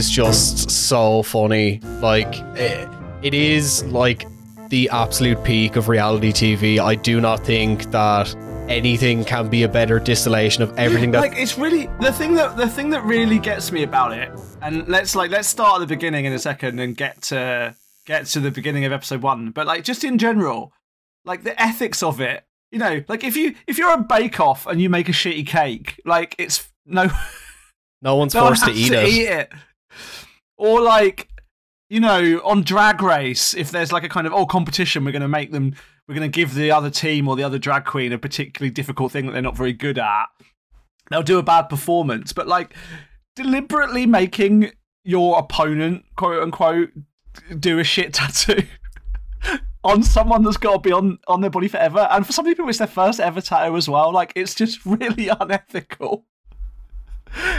is just so funny. Like it, it is like the absolute peak of reality TV. I do not think that anything can be a better distillation of everything that like it's really the thing that the thing that really gets me about it and let's like let's start at the beginning in a second and get to get to the beginning of episode one but like just in general like the ethics of it you know like if you if you're a bake off and you make a shitty cake like it's no no one's no one forced to, eat, to it. eat it or like you know on drag race if there's like a kind of oh competition we're going to make them we're going to give the other team or the other drag queen a particularly difficult thing that they're not very good at they'll do a bad performance. But like deliberately making your opponent quote unquote do a shit tattoo on someone that's got to be on on their body forever. And for some people it's their first ever tattoo as well. Like it's just really unethical.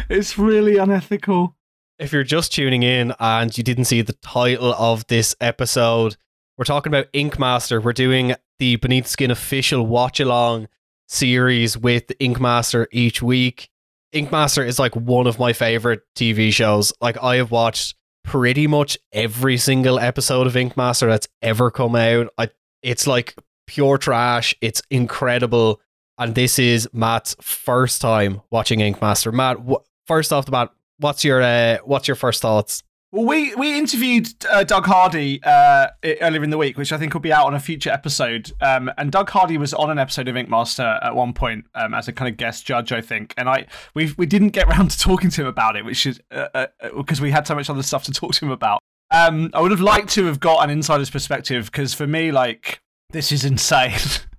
It's really unethical if you're just tuning in and you didn't see the title of this episode, we're talking about Ink Master. We're doing the Beneath Skin official watch along series with Ink Master each week. Ink Master is like one of my favorite TV shows. Like I have watched pretty much every single episode of Ink Master that's ever come out. I it's like pure trash. It's incredible. And this is Matt's first time watching Ink Master. Matt, wh- first off the bat, what's your uh, what's your first thoughts? Well, we we interviewed uh, Doug Hardy uh, earlier in the week, which I think will be out on a future episode. Um, and Doug Hardy was on an episode of Ink Master at one point um, as a kind of guest judge, I think. And I we we didn't get around to talking to him about it, which is because uh, we had so much other stuff to talk to him about. Um, I would have liked to have got an insider's perspective because for me, like this is insane.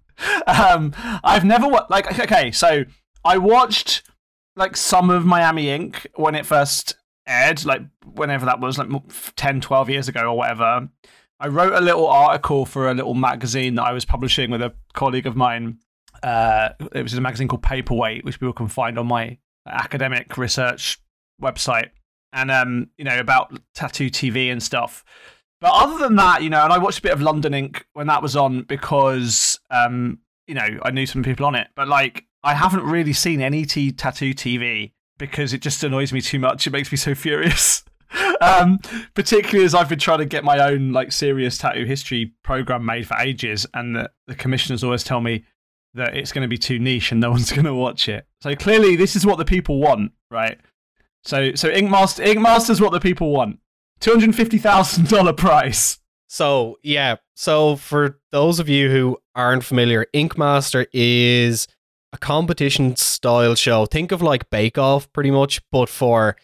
um, I've never like okay, so I watched like some of Miami Ink when it first aired, like whenever that was, like 10, 12 years ago or whatever. I wrote a little article for a little magazine that I was publishing with a colleague of mine. Uh, it was a magazine called Paperweight, which people can find on my academic research website. And, um, you know, about tattoo TV and stuff. But other than that, you know, and I watched a bit of London Ink when that was on because, um, you know, I knew some people on it. But like, I haven't really seen any t- tattoo TV because it just annoys me too much. It makes me so furious. um, particularly as I've been trying to get my own like serious tattoo history program made for ages, and the, the commissioners always tell me that it's going to be too niche and no one's going to watch it. So clearly, this is what the people want, right? So, so Ink Master, Ink Master's what the people want. Two hundred fifty thousand dollar price. So yeah, so for those of you who aren't familiar, Ink Master is a competition style show. Think of like Bake Off pretty much, but for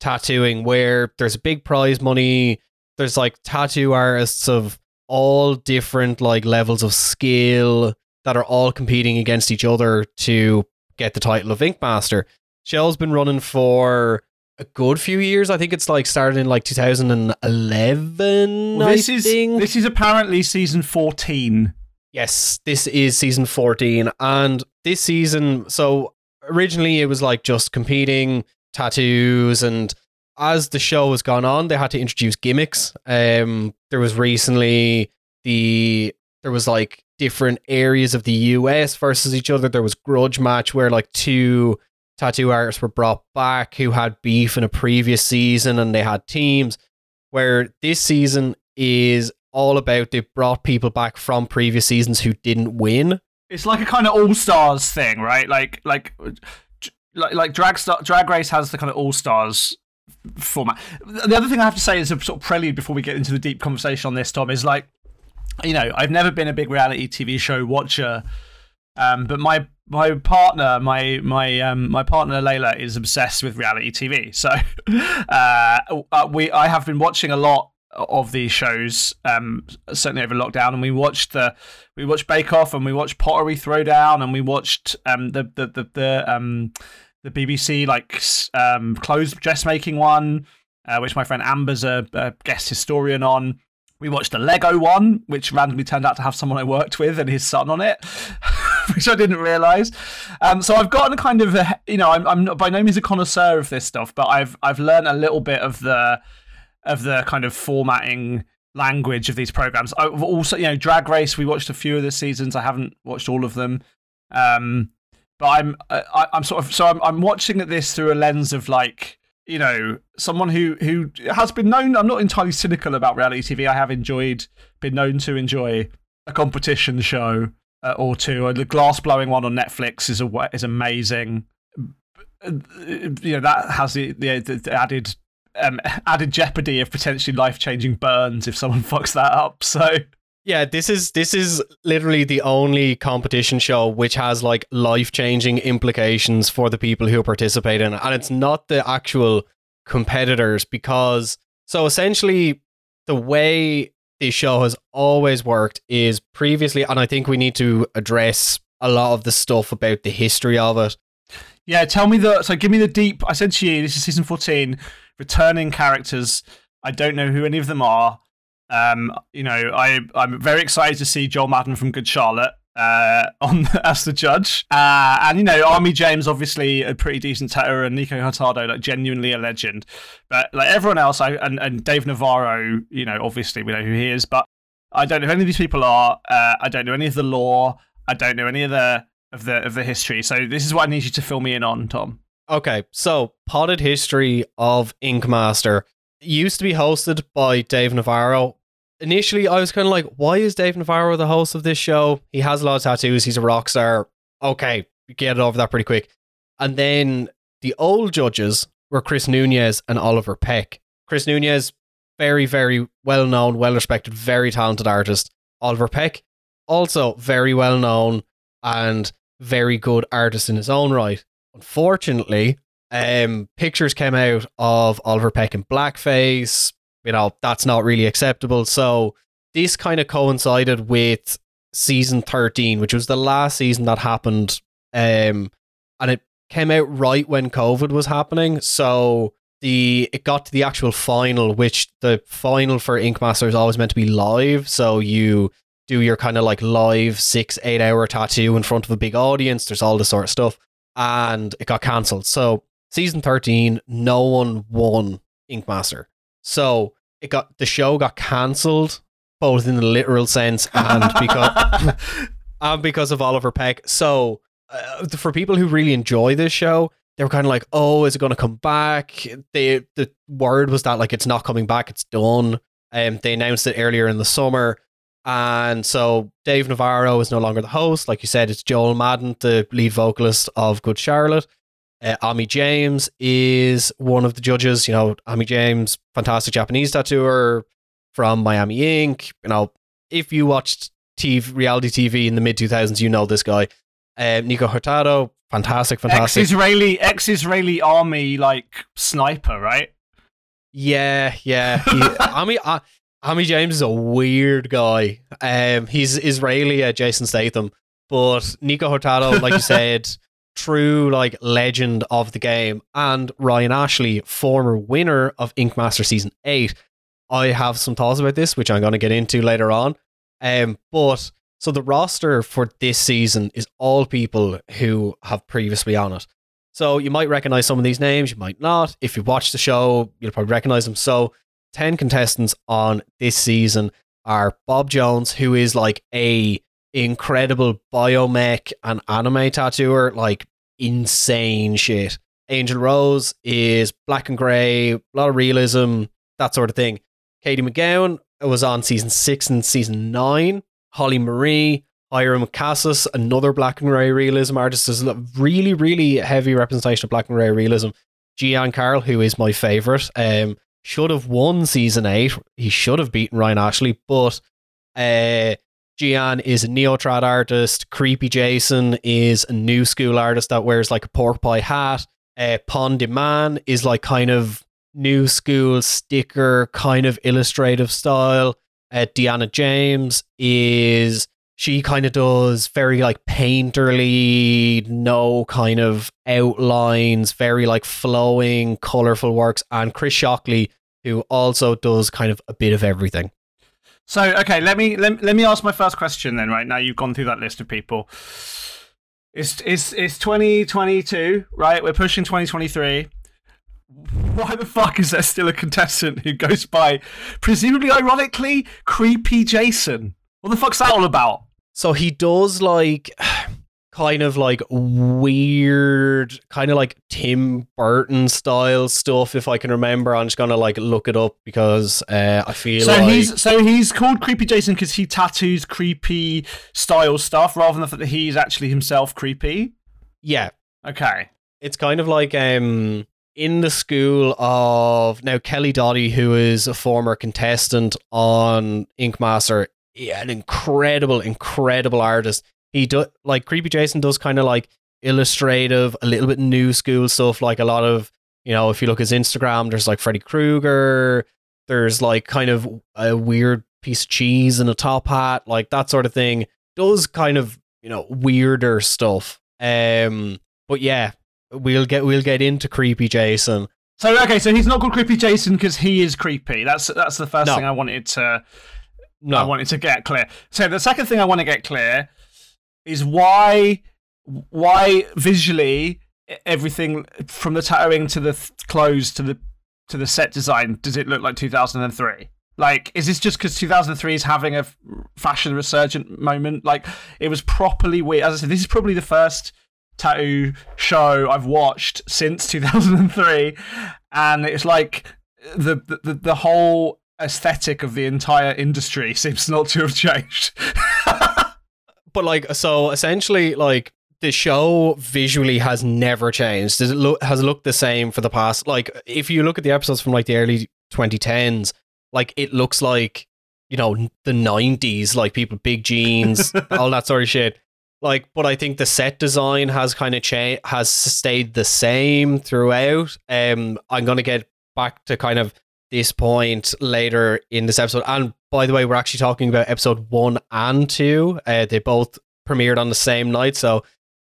tattooing, where there's a big prize money. There's like tattoo artists of all different like levels of skill that are all competing against each other to get the title of Ink Master. Shell's been running for a good few years. I think it's like started in like 2011. Well, this I is think. this is apparently season fourteen. Yes, this is season 14. And this season, so originally it was like just competing tattoos. And as the show has gone on, they had to introduce gimmicks. Um, there was recently the, there was like different areas of the US versus each other. There was grudge match where like two tattoo artists were brought back who had beef in a previous season and they had teams. Where this season is all about they brought people back from previous seasons who didn't win. It's like a kind of all stars thing, right? Like like like like drag star, drag race has the kind of all stars format. The other thing I have to say is a sort of prelude before we get into the deep conversation on this, Tom, is like you know I've never been a big reality TV show watcher, um, but my my partner, my my um, my partner Layla is obsessed with reality TV. So uh, we I have been watching a lot of these shows, um, certainly over lockdown, and we watched the we watched Bake Off and we watched Pottery Throwdown and we watched um, the the the, the um, the BBC like um, clothes dressmaking one, uh, which my friend Amber's a, a guest historian on. We watched the Lego one, which randomly turned out to have someone I worked with and his son on it, which I didn't realize. Um, so I've gotten a kind of, a, you know, I'm, I'm by no means a connoisseur of this stuff, but I've I've learned a little bit of the of the kind of formatting language of these programs. I've also, you know, Drag Race. We watched a few of the seasons. I haven't watched all of them, um, but I'm I, I'm sort of so I'm I'm watching this through a lens of like you know, someone who who has been known. I'm not entirely cynical about reality TV. I have enjoyed, been known to enjoy a competition show uh, or two. The glass blowing one on Netflix is a, is amazing. You know that has the, the, the added um, added jeopardy of potentially life changing burns if someone fucks that up. So yeah, this is this is literally the only competition show which has like life changing implications for the people who participate in it, and it's not the actual competitors because so essentially the way this show has always worked is previously, and I think we need to address a lot of the stuff about the history of it. Yeah, tell me the so give me the deep. I said to you, this is season fourteen, returning characters. I don't know who any of them are. Um, you know, I I'm very excited to see Joel Madden from Good Charlotte uh, on as the judge, uh, and you know, Ami James obviously a pretty decent tatter, and Nikko Hurtado like genuinely a legend. But like everyone else, I and, and Dave Navarro, you know, obviously we know who he is, but I don't know who any of these people are. Uh, I don't know any of the lore. I don't know any of the of the of the history. So this is what I need you to fill me in on, Tom. Okay, so potted history of Ink Master used to be hosted by Dave Navarro. Initially, I was kind of like, why is Dave Navarro the host of this show? He has a lot of tattoos. He's a rock star. Okay, get over that pretty quick. And then the old judges were Chris Nunez and Oliver Peck. Chris Nunez, very, very well known, well respected, very talented artist. Oliver Peck, also very well known and very good artist in his own right. Unfortunately, um, pictures came out of Oliver Peck in blackface. You know, that's not really acceptable. So this kind of coincided with season 13, which was the last season that happened. Um, and it came out right when COVID was happening. So the it got to the actual final, which the final for Ink Master is always meant to be live. So you do your kind of like live six, eight hour tattoo in front of a big audience. There's all this sort of stuff. And it got cancelled. So season 13, no one won Ink Master. So it got the show got cancelled, both in the literal sense and because and because of Oliver Peck. So uh, for people who really enjoy this show, they were kind of like, "Oh, is it going to come back?" They the word was that like it's not coming back, it's done. Um, they announced it earlier in the summer, and so Dave Navarro is no longer the host. Like you said, it's Joel Madden, the lead vocalist of Good Charlotte. Uh, Ami James is one of the judges. You know, Ami James, fantastic Japanese tattooer from Miami Ink. You know, if you watched TV, reality TV in the mid 2000s, you know this guy. Uh, Nikko Hurtado, fantastic, fantastic. Ex-Israeli, ex-Israeli army like sniper, right? Yeah, yeah. He, Ami, uh, Ami James is a weird guy. Um, he's Israeli, uh, Jason Statham, but Nikko Hurtado, like you said true like legend of the game, and Ryan Ashley, former winner of Ink Master Season 8. I have some thoughts about this, which I'm going to get into later on. Um, but so the roster for this season is all people who have previously on it. So you might recognize some of these names, you might not. If you watch the show, you'll probably recognize them. So 10 contestants on this season are Bob Jones, who is like a incredible biomech and anime tattooer, like insane shit. Angel Rose is black and grey, a lot of realism, that sort of thing. Katie McGowan was on season six and season nine. Holly Marie, Hiram Casas, another black and grey realism artist, is a really, really heavy representation of black and grey realism. Gian Karle, who is my favourite, um, should have won season eight. He should have beaten Ryan Ashley, but uh, Gian is a neo trad artist. Creepy Jason is a new school artist that wears like a pork pie hat. Uh, Pon de Man is like kind of new school sticker, kind of illustrative style. Uh, Deanna James is she kind of does very like painterly, no kind of outlines, very like flowing, colorful works. And Chris Shockley, who also does kind of a bit of everything. So, okay, let me let, let me ask my first question then. Right now, you've gone through that list of people. It's it's it's twenty twenty two, right? We're pushing twenty twenty three. Why the fuck is there still a contestant who goes by, presumably ironically, creepy Jason? What the fuck's that all about? So he does like kind of like weird, kind of like Tim Burton style stuff. If I can remember, I'm just gonna like look it up because uh, I feel So like he's so he's called Creepy Jason because he tattoos creepy style stuff rather than the fact that he's actually himself creepy. yeah, Okay. it's kind of like um in the school of now Kelly Doty, who is a former contestant on Ink Master, yeah, an incredible, incredible artist. He do like Creepy Jason does kind of like illustrative, a little bit new school stuff, like a lot of you know, if you look at his Instagram, there's like Freddy Krueger, there's like kind of a weird piece of cheese in a top hat, like that sort of thing. Does kind of, you know, weirder stuff. Um but yeah, we'll get we'll get into creepy Jason. So okay, so he's not called Creepy Jason because he is creepy. That's that's the first No. thing I wanted to No, I wanted to get clear. So the second thing I want to get clear is why why visually everything from the tattooing to the th- clothes to the to the set design does it look like 2003? Like, is this just because 2003 is having a fashion resurgent moment? Like, it was properly weird. As I said, this is probably the first tattoo show I've watched since 2003, and it's like the the, the whole aesthetic of the entire industry seems not to have changed. but like so essentially like the show visually has never changed. Does it look has looked the same for the past like if you look at the episodes from like the early 2010s, like it looks like you know the 90s, like people big jeans, all that sort of shit. Like, but I think the set design has kind of changed, has stayed the same throughout. Um, I'm gonna get back to kind of this point later in this episode. And by the way, we're actually talking about episode one and two. Uh, they both premiered on the same night. So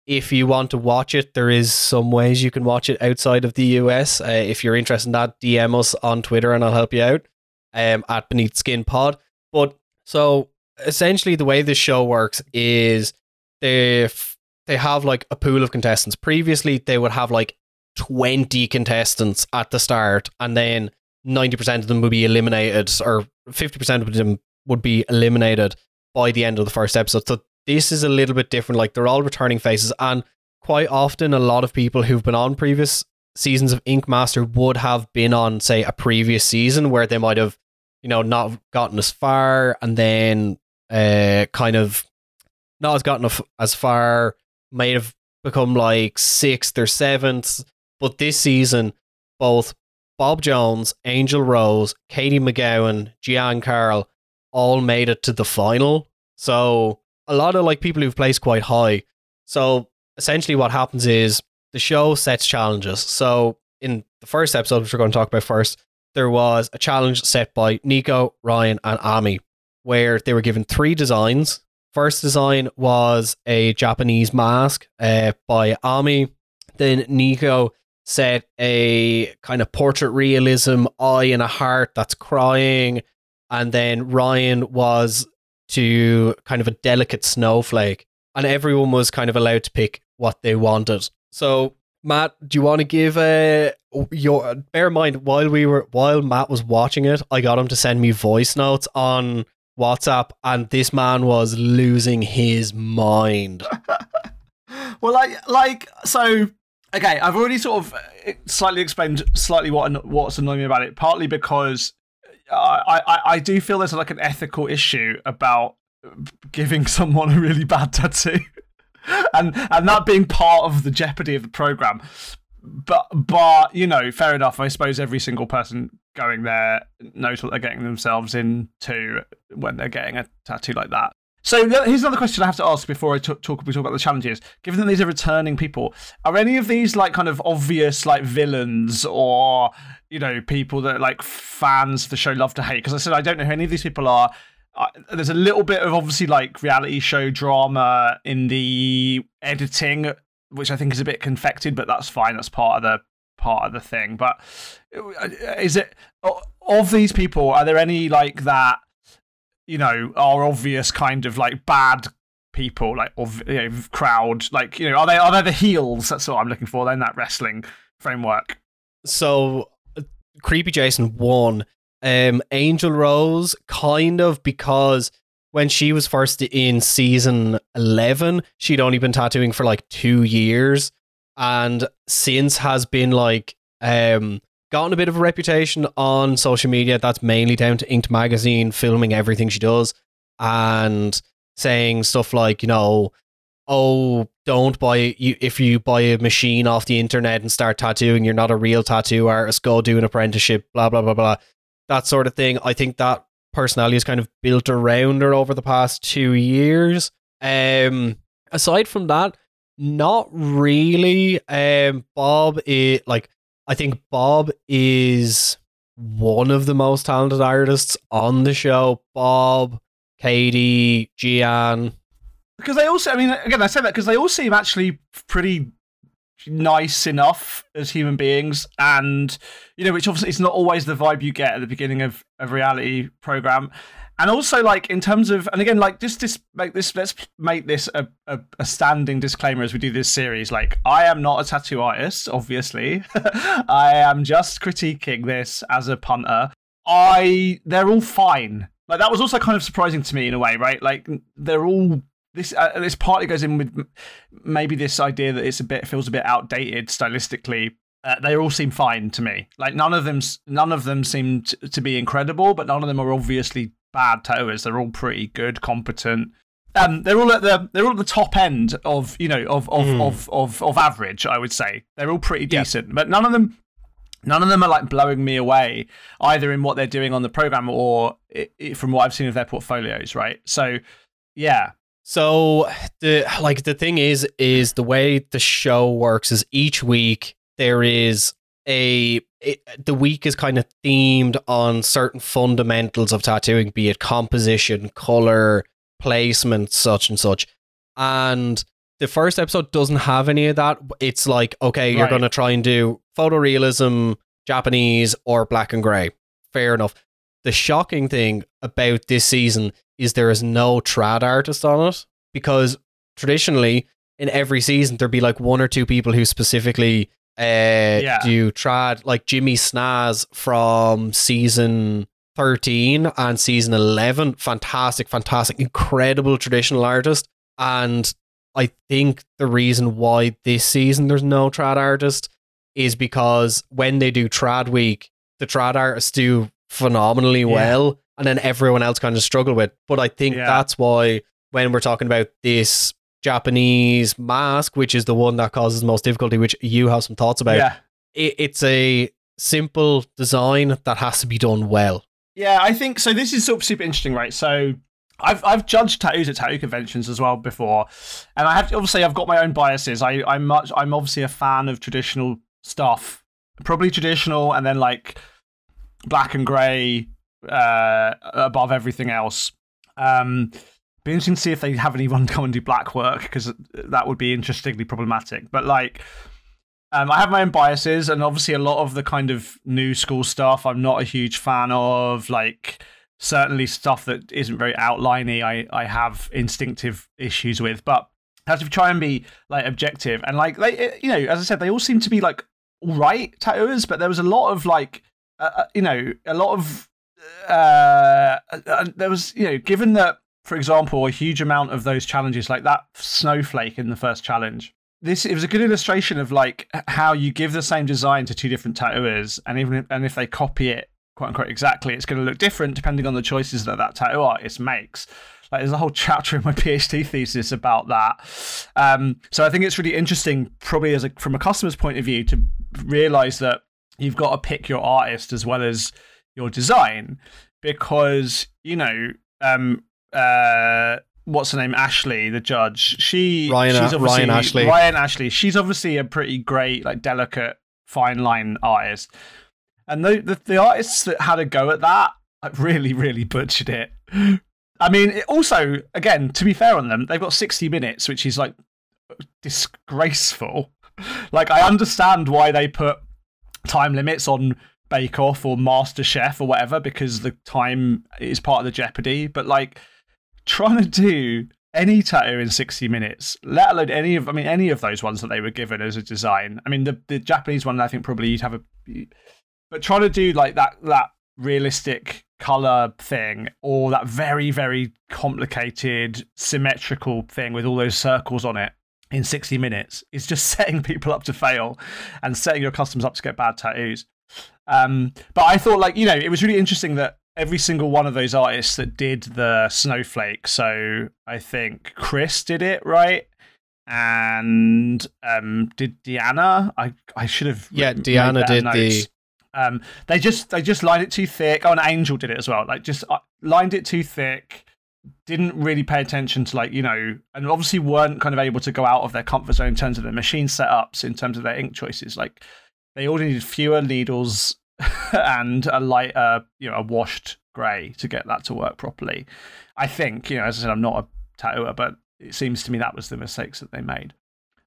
if you want to watch it, there is some ways you can watch it outside of the US. Uh, if you're interested in that, DM us on Twitter and I'll help you out um, at Beneath Skin Pod. But so essentially, the way this show works is they f- they have like a pool of contestants. Previously, they would have like 20 contestants at the start, and then 90% of them would be eliminated, or 50% of them would be eliminated by the end of the first episode. So this is a little bit different. Like they're all returning faces, and quite often, a lot of people who've been on previous seasons of Ink Master would have been on, say, a previous season where they might have, you know, not gotten as far, and then uh, kind of not as gotten as far, may have become like sixth or seventh. But this season, both Bob Jones, Angel Rose, Katie McGowan, Gian Karle all made it to the final. So a lot of like people who've placed quite high. So essentially what happens is the show sets challenges. So in the first episode, which we're going to talk about first, there was a challenge set by Nikko, Ryan, and Ami, where they were given three designs. First design was a Japanese mask uh, by Ami. Then Nikko set a kind of portrait realism eye and a heart that's crying. And then Ryan was to kind of a delicate snowflake. And everyone was kind of allowed to pick what they wanted. So, Matt, do you want to give a your bear in mind while we were while Matt was watching it, I got him to send me voice notes on WhatsApp, and this man was losing his mind. well, like, like, so. Okay, I've already sort of uh, slightly explained slightly what what's annoying me about it. Partly because I, I, I do feel there's like an ethical issue about giving someone a really bad tattoo, and and that being part of the jeopardy of the program. But but you know, fair enough. I suppose every single person going there knows what they're getting themselves into when they're getting a tattoo like that. So here's another question I have to ask before I t- talk. We talk about the challenges. Given that these are returning people, are any of these like kind of obvious like villains or you know people that like fans of the show love to hate? Because I said I don't know who any of these people are. Uh, there's a little bit of obviously like reality show drama in the editing, which I think is a bit confected, but that's fine. That's part of the part of the thing. But uh, is it of these people? Are there any like that? You know, are obvious kind of like bad people, like of you know, crowd, like you know, are they are they the heels? That's what I'm looking for. in that wrestling framework. So, uh, creepy Jason won. Um, Angel Rose kind of because when she was first in season 11, she'd only been tattooing for like two years. And since has been like, um, gotten a bit of a reputation on social media. That's mainly down to Inked Magazine filming everything she does and saying stuff like, you know, oh, don't buy you if you buy a machine off the internet and start tattooing, you're not a real tattoo artist. Go do an apprenticeship, blah blah blah blah. That sort of thing. I think that personality is kind of built around her over the past two years. Um, aside from that, not really. Um, Bob is like I think Bob is one of the most talented artists on the show. Bob, Katie, Gian. Because they also, I mean, again, I say that because they all seem actually pretty nice enough as human beings, and you know, which obviously is not always the vibe you get at the beginning of a reality program. And also like in terms of and again like just this make this let's make this a, a, a, standing disclaimer as we do this series. Like i am not a tattoo artist obviously. I am just critiquing this as a punter. I they're all fine. Like that was also kind of surprising to me in a way right? Like they're all this uh, this partly goes in with maybe this idea that it's a bit feels a bit outdated stylistically uh, they all seem fine to me. Like none of them, none of them seem t- to be incredible, but none of them are obviously bad towers. They're all pretty good, competent. Um, they're all at the they're all at the top end of you know of of, mm. of, of, of average. I would say they're all pretty decent, yeah. but none of them none of them are like blowing me away either in what they're doing on the program or it, it, from what I've seen of their portfolios. Right, so yeah. So the like the thing is is the way the show works is each week there is a it, the week is kind of themed on certain fundamentals of tattooing, be it composition, color, placement, such and such. And the first episode doesn't have any of that. It's like, okay, you're right. going to try and do photorealism, Japanese, or black and gray. Fair enough. The shocking thing about this season is there is no trad artist on it because traditionally in every season there'd be like one or two people who specifically uh, yeah. do trad like Jimmy Snaz from season 13 and season 11. Fantastic, fantastic, incredible traditional artist. And I think the reason why this season there's no trad artist is because when they do trad week, the trad artists do phenomenally yeah. well, and then everyone else kind of struggle with. But I think yeah. that's why when we're talking about this Japanese mask, which is the one that causes most difficulty, which you have some thoughts about. Yeah. It, it's a simple design that has to be done well. Yeah, I think so. This is super, super interesting, right? So I've I've judged tattoos at tattoo conventions as well before, and I have to, obviously I've got my own biases. I I'm much I'm obviously a fan of traditional stuff, probably traditional, and then like black and grey uh, above everything else. Um, be interesting to see if they have anyone come and do black work because that would be interestingly problematic. But like, um, I have my own biases, and obviously a lot of the kind of new school stuff I'm not a huge fan of. Like, certainly stuff that isn't very outliney, I I have instinctive issues with. But I have to try and be like objective and like they, you know, as I said, they all seem to be like all right tattooers, but there was a lot of like, uh, uh you know, a lot of. Uh, uh, there was, you know, given that for example, a huge amount of those challenges, like that snowflake in the first challenge. This it was a good illustration of like how you give the same design to two different tattooers, and even if, and if they copy it quote unquote exactly, it's going to look different depending on the choices that that tattoo artist makes. Like there's a whole chapter in my PhD thesis about that. Um, so I think it's really interesting, probably as a, from a customer's point of view, to realize that you've got to pick your artist as well as your design because you know um, uh, what's her name? Ashley, the judge. She Ryan, she's obviously Ryan Ashley. Ryan Ashley. She's obviously a pretty great, like delicate, fine line artist. And the, the, the artists that had a go at that like, really, really butchered it. I mean, it also, again, to be fair on them, they've got 60 minutes, which is like disgraceful. Like, I understand why they put time limits on Bake Off or Master Chef or whatever because the time is part of the jeopardy. But like, trying to do any tattoo in 60 minutes, let alone any of, I mean, any of those ones that they were given as a design. I mean, the, the Japanese one, I think probably you'd have a, but trying to do like that, that realistic color thing or that very very complicated symmetrical thing with all those circles on it in 60 minutes is just setting people up to fail and setting your customers up to get bad tattoos um, but i thought like you know it was really interesting that every single one of those artists that did the snowflake so i think chris did it right and um, did Deanna? I I should have yeah. Deanna did the. Um, they just they just lined it too thick. Oh, and Angel did it as well. Like just uh, lined it too thick. Didn't really pay attention to like you know, and obviously weren't kind of able to go out of their comfort zone in terms of their machine setups, in terms of their ink choices. Like they all needed fewer needles and a lighter, you know, a washed grey to get that to work properly. I think you know, as I said, I'm not a tattooer, but it seems to me that was the mistakes that they made.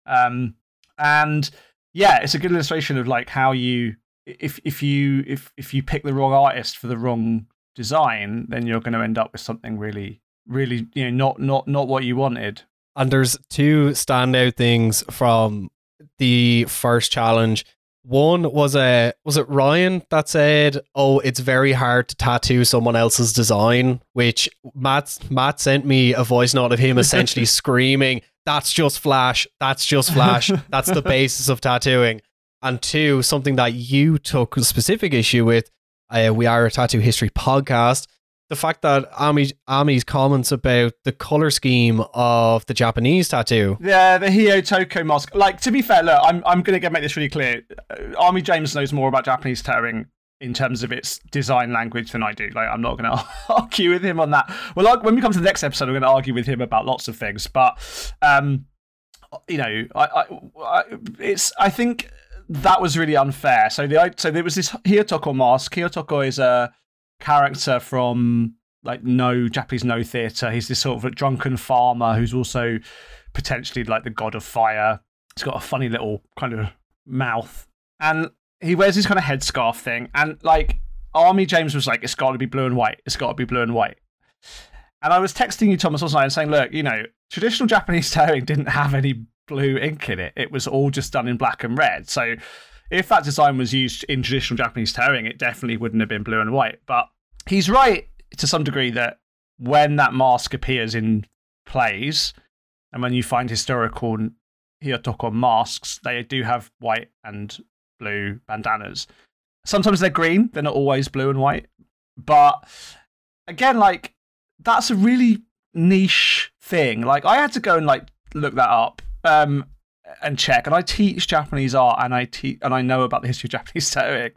Um, and yeah, it's a good illustration of like how you if if you if if you pick the wrong artist for the wrong design, then you're going to end up with something really really you know not not not what you wanted. And there's two standout things from the first challenge. One was a was it Ryan that said, "Oh, it's very hard to tattoo someone else's design," which Matt Matt sent me a voice note of him essentially screaming, "That's just flash. That's just flash. That's the basis of tattooing." And two, something that you took a specific issue with. Uh, we are a tattoo history podcast the fact that Ami Ami's comments about the color scheme of the Japanese tattoo. Yeah, the Hyottoko mask. Like to be fair, look, I'm I'm gonna make this really clear. Ami James knows more about Japanese tattooing in terms of its design language than I do. Like I'm not gonna argue with him on that. Well, like, when we come to the next episode, I'm gonna argue with him about lots of things. But um, you know, I, I, I it's I think that was really unfair. So the so there was this Hyottoko mask. Hyottoko is a character from like Noh Japanese Noh theatre. He's this sort of a drunken farmer who's also potentially like the god of fire. He's got a funny little kind of mouth, and he wears this kind of headscarf thing. And like Ami James was like, "It's got to be blue and white. It's got to be blue and white." And I was texting you, Thomas, wasn't I, and saying, "Look, you know, traditional Japanese tattooing didn't have any blue ink in it. It was all just done in black and red. So." If that design was used in traditional Japanese tattooing, it definitely wouldn't have been blue and white. But he's right to some degree that when that mask appears in plays, and when you find historical Hyottoko masks, they do have white and blue bandanas. Sometimes they're green, they're not always blue and white. But again, like, that's a really niche thing. Like, I had to go and like look that up. Um, and check. And I teach Japanese art, and I teach and I know about the history of Japanese tattooing.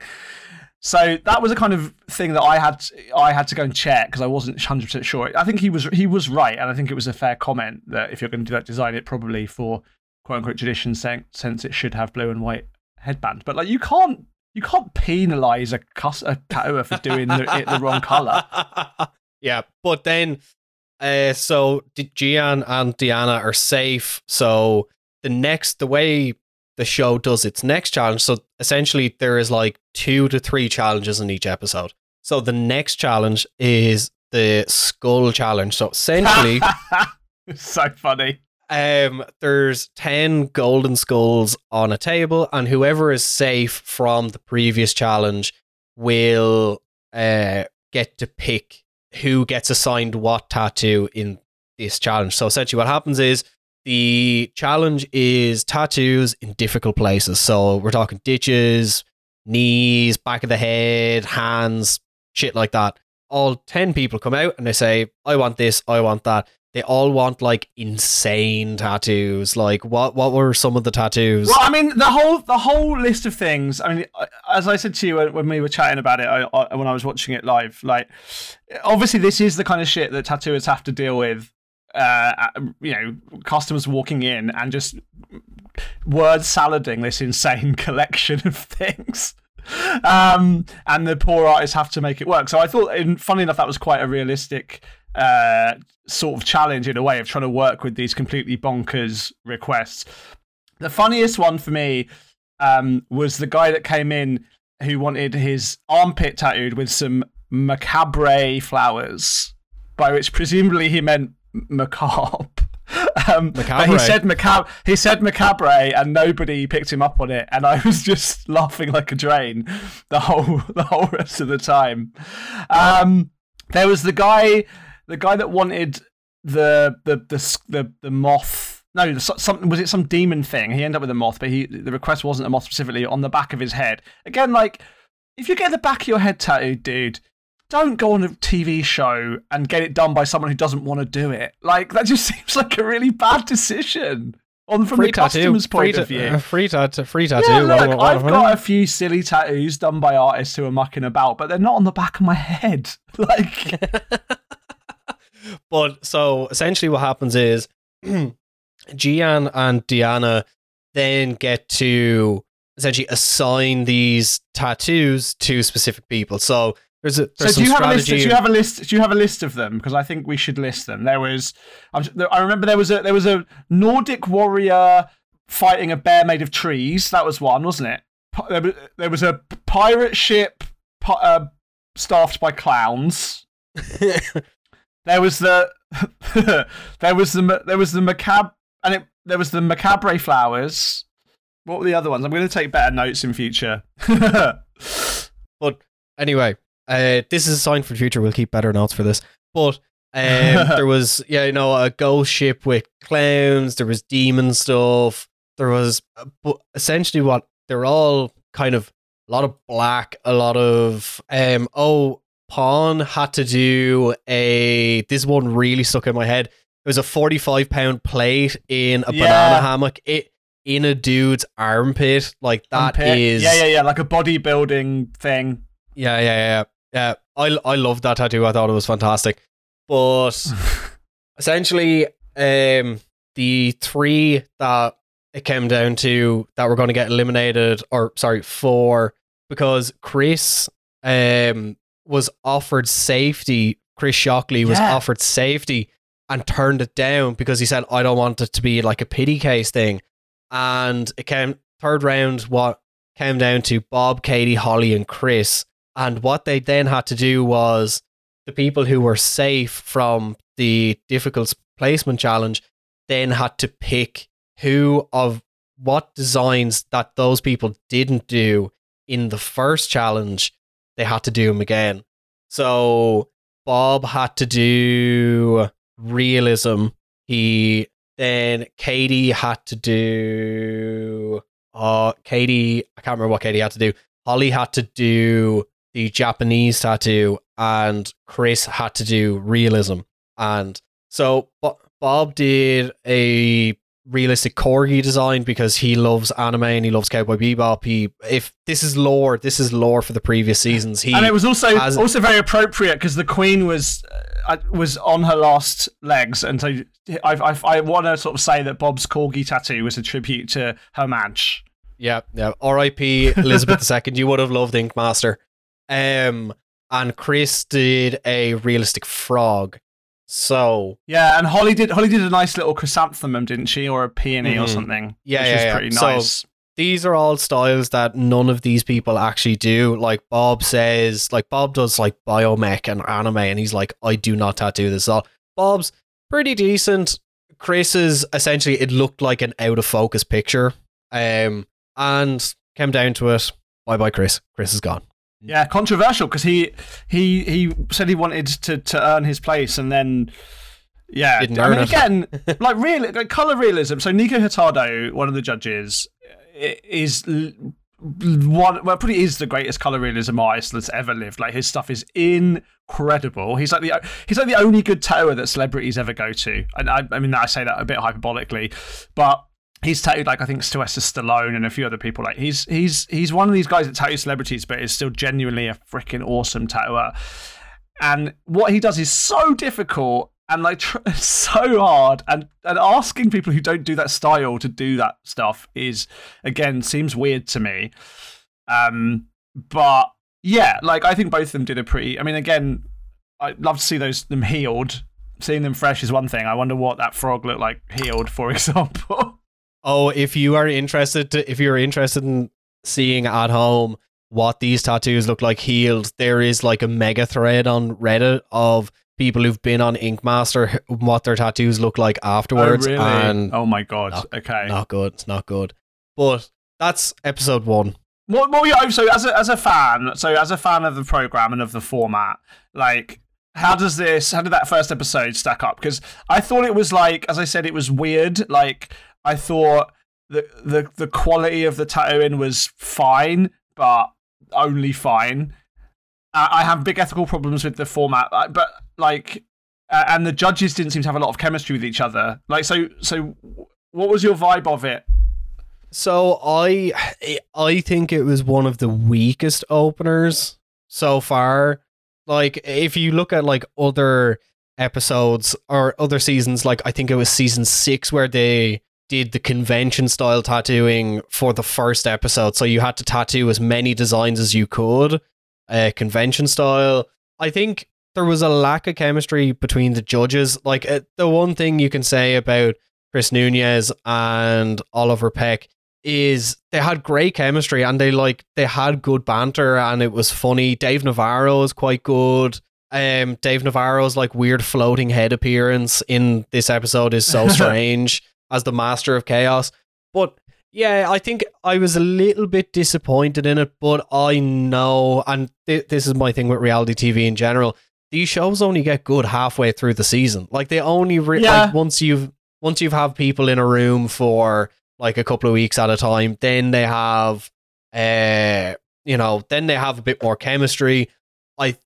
So that was a kind of thing that I had to, I had to go and check because I wasn't hundred percent sure. I think he was he was right, and I think it was a fair comment that if you're going to do that design, it probably for quote unquote tradition sense it should have blue and white headband. But like you can't you can't penalize a, cuss, a tattooer for doing the, it the wrong color. Yeah, but then uh, so Gian and Diana are safe, so the next the way the show does its next challenge. So essentially, there is like two to three challenges in each episode. So the next challenge is the skull challenge. So essentially, so funny. Um, there's ten golden skulls on a table, and whoever is safe from the previous challenge will uh get to pick who gets assigned what tattoo in this challenge. So essentially, what happens is the challenge is tattoos in difficult places. So we're talking ditches, knees, back of the head, hands, shit like that. All 10 people come out and they say, I want this, I want that. They all want like insane tattoos. Like what what were some of the tattoos? Well, I mean, the whole the whole list of things. I mean, as I said to you when we were chatting about it, I, I, when I was watching it live, like obviously this is the kind of shit that tattooers have to deal with uh, you know, customers walking in and just word salading this insane collection of things. Um, and the poor artists have to make it work. So I thought, and funny enough, that was quite a realistic uh, sort of challenge in a way of trying to work with these completely bonkers requests. The funniest one for me um, was the guy that came in who wanted his armpit tattooed with some macabre flowers, by which presumably he meant macabre. Um, but he said macabre. He said macabre, and nobody picked him up on it. And I was just laughing like a drain the whole the whole rest of the time. Um, there was the guy, the guy that wanted the the the the, the moth. No, the, was it some demon thing? He ended up with a moth, but he the request wasn't a moth specifically on the back of his head. Again, like if you get the back of your head tattooed, dude, don't go on a TV show and get it done by someone who doesn't want to do it. Like that just seems like a really bad decision on from free the tattoo. customer's point of view. uh, free tattoo. Free tattoo. Yeah, look, I've got a few silly tattoos done by artists who are mucking about, but they're not on the back of my head. Like, But so essentially, what happens is Gian and Diana then get to essentially assign these tattoos to specific people. So there's a so do you have a list? strategy. Do you have a list? Do you have a list of them? Because I think we should list them. There was, I'm, remember there was a there was a Nordic warrior fighting a bear made of trees. That was one, wasn't it? There was, there was a pirate ship uh, staffed by clowns. There was the there was the there was the macabre and it, there was the macabre flowers. What were the other ones? I'm going to take better notes in future. But anyway, uh, this is a sign for the future. We'll keep better notes for this. But um, there was, yeah, you know, a ghost ship with clowns. There was demon stuff. There was, uh, but essentially, what they're all kind of a lot of black, a lot of um. Oh, Pawn had to do a. This one really stuck in my head. It was a forty-five pound plate in a Yeah. banana hammock. It in a dude's armpit. Like that is. Armpit. yeah, yeah, yeah, like a bodybuilding thing. Yeah, yeah, yeah, yeah. I I loved that tattoo. I thought it was fantastic. But essentially, um, the three that it came down to that were going to get eliminated, or sorry, four, because Chris um was offered safety. Chris Shockley was Yeah. offered safety and turned it down because he said, "I don't want it to be like a pity case thing." And it came third round. What came down to Bob, Katie, Holly, and Chris. And what they then had to do was the people who were safe from the difficult placement challenge then had to pick who of what designs that those people didn't do in the first challenge, they had to do them again. So Bob had to do realism. He then Katie had to do uh Katie I can't remember what Katie had to do. Holly had to do the Japanese tattoo and Chris had to do realism. And so Bob did a realistic corgi design because he loves anime and he loves Cowboy Bebop. He if this is lore, this is lore for the previous seasons. He and it was also has- also very appropriate because the queen was uh, was on her last legs, and so I I, I want to sort of say that Bob's corgi tattoo was a tribute to her match. Yeah, yeah. R.I.P. Elizabeth II. You would have loved Ink Master. Um, and Chris did a realistic frog. So Yeah, and Holly did Holly did a nice little chrysanthemum, didn't she, or a peony or Mhm. something? Yeah, which yeah, was yeah. pretty So- nice. these are all styles that none of these people actually do. Like Bob says, like Bob does like biomech and anime, and he's like, I do not tattoo this. All Bob's pretty decent. Chris is essentially it looked like an out of focus picture. Um, and came down to it. Bye bye, Chris. Chris is gone. Yeah, controversial because he he he said he wanted to to earn his place, and then yeah, Didn't I mean, it. again, like real like color realism. So Nikko Hurtado, one of the judges, is one well, probably is the greatest color realism artist that's ever lived. Like his stuff is incredible. He's like the he's like the only good tower that celebrities ever go to. And I, I mean, I say that a bit hyperbolically, but he's tattooed like I think Sylvester Stallone and a few other people. Like he's he's he's one of these guys that tattoos celebrities, but is still genuinely a freaking awesome tattooer. And what he does is so difficult and like tr- so hard, and and asking people who don't do that style to do that stuff is again seems weird to me. Um, but yeah, like I think both of them did a pretty. I mean, again, I'd love to see those them healed. Seeing them fresh is one thing. I wonder what that frog looked like healed, for example. Oh, if you are interested, to, if you're interested in seeing at home what these tattoos look like healed, there is like a mega thread on Reddit of people who've been on Ink Master what their tattoos look like afterwards. oh, really? And oh my god. Not- okay. not good. It's not good. But that's episode one. What, what were your, so as a, as a fan, so as a fan of the program and of the format, like how does this how did that first episode stack up? Because I thought it was like, as I said, it was weird. Like I thought the the the quality of the tattooing was fine, but only fine. I, I have big ethical problems with the format, but like, uh, and the judges didn't seem to have a lot of chemistry with each other. Like, so so, what was your vibe of it? So I I think it was one of the weakest openers so far. Like if you look at like other episodes or other seasons, like I think it was season six where they did the convention style tattooing for the first episode. So you had to tattoo as many designs as you could, uh, convention style. I think there was a lack of chemistry between the judges. Like uh, the one thing you can say about Chris Nunez and Oliver Peck is they had great chemistry and they like they had good banter and it was funny. Dave Navarro is quite good. Um, Dave Navarro's like weird floating head appearance in this episode is so strange as the master of chaos. But yeah, I think I was a little bit disappointed in it, but I know, and th- this is my thing with reality TV in general. These shows only get good halfway through the season. Like they only re- Yeah. like once you've once you've have people in a room for like a couple of weeks at a time, then they have, uh, you know, then they have a bit more chemistry. I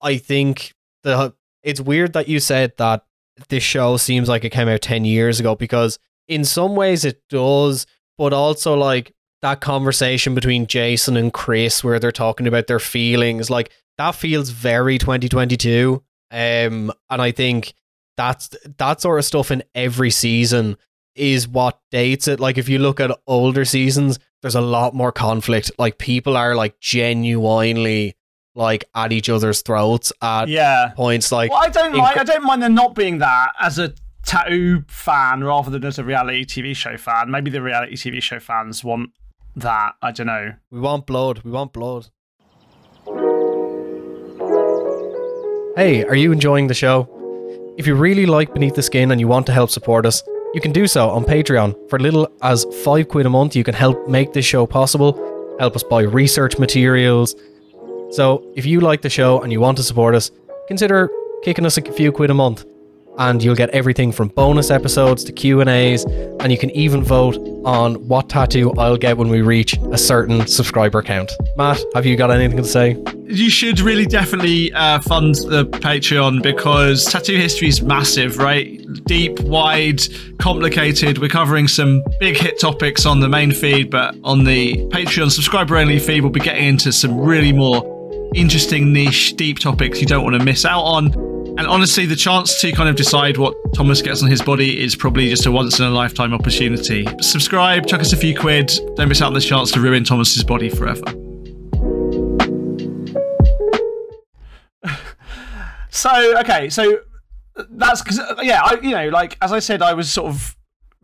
I think the it's weird that you said that this show seems like it came out 10 years ago because in some ways it does, but also like that conversation between Jason and Chris where they're talking about their feelings, like that feels very 2022. Um, and I think that's that sort of stuff in every season is what dates it. Like if you look at older seasons, there's a lot more conflict. Like people are like genuinely like at each other's throats at Yeah. points. Like Well, I don't in like. I don't mind there not being that as a tattoo fan rather than as a reality TV show fan. Maybe the reality TV show fans want that. I don't know. We want blood. We want blood. Hey, are you enjoying the show? If you really like Beneath the Skin and you want to help support us, you can do so on Patreon. For little as five quid a month, you can help make this show possible, help us buy research materials. So, if you like the show and you want to support us, consider kicking us a few quid a month, and you'll get everything from bonus episodes to Q and A's, and you can even vote on what tattoo I'll get when we reach a certain subscriber count. Matt, have you got anything to say? You should really definitely uh, fund the Patreon because tattoo history is massive, right? Deep, wide, complicated. We're covering some big hit topics on the main feed, but on the Patreon subscriber only feed, we'll be getting into some really more interesting, niche, deep topics you don't want to miss out on. And honestly, the chance to kind of decide what Thomas gets on his body is probably just a once in a lifetime opportunity. Subscribe, chuck us a few quid. Don't miss out on the chance to ruin Thomas's body forever. So okay, so that's because uh, yeah, I you know like as I said, I was sort of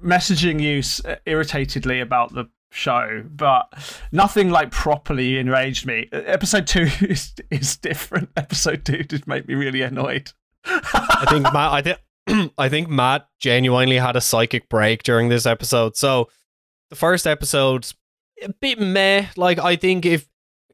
messaging you uh, irritatedly about the show, but nothing like properly enraged me. Episode two is is different. Episode two just made me really annoyed. I think Matt. I think I think Matt genuinely had a psychic break during this episode. So the first episode, a bit meh. Like I think if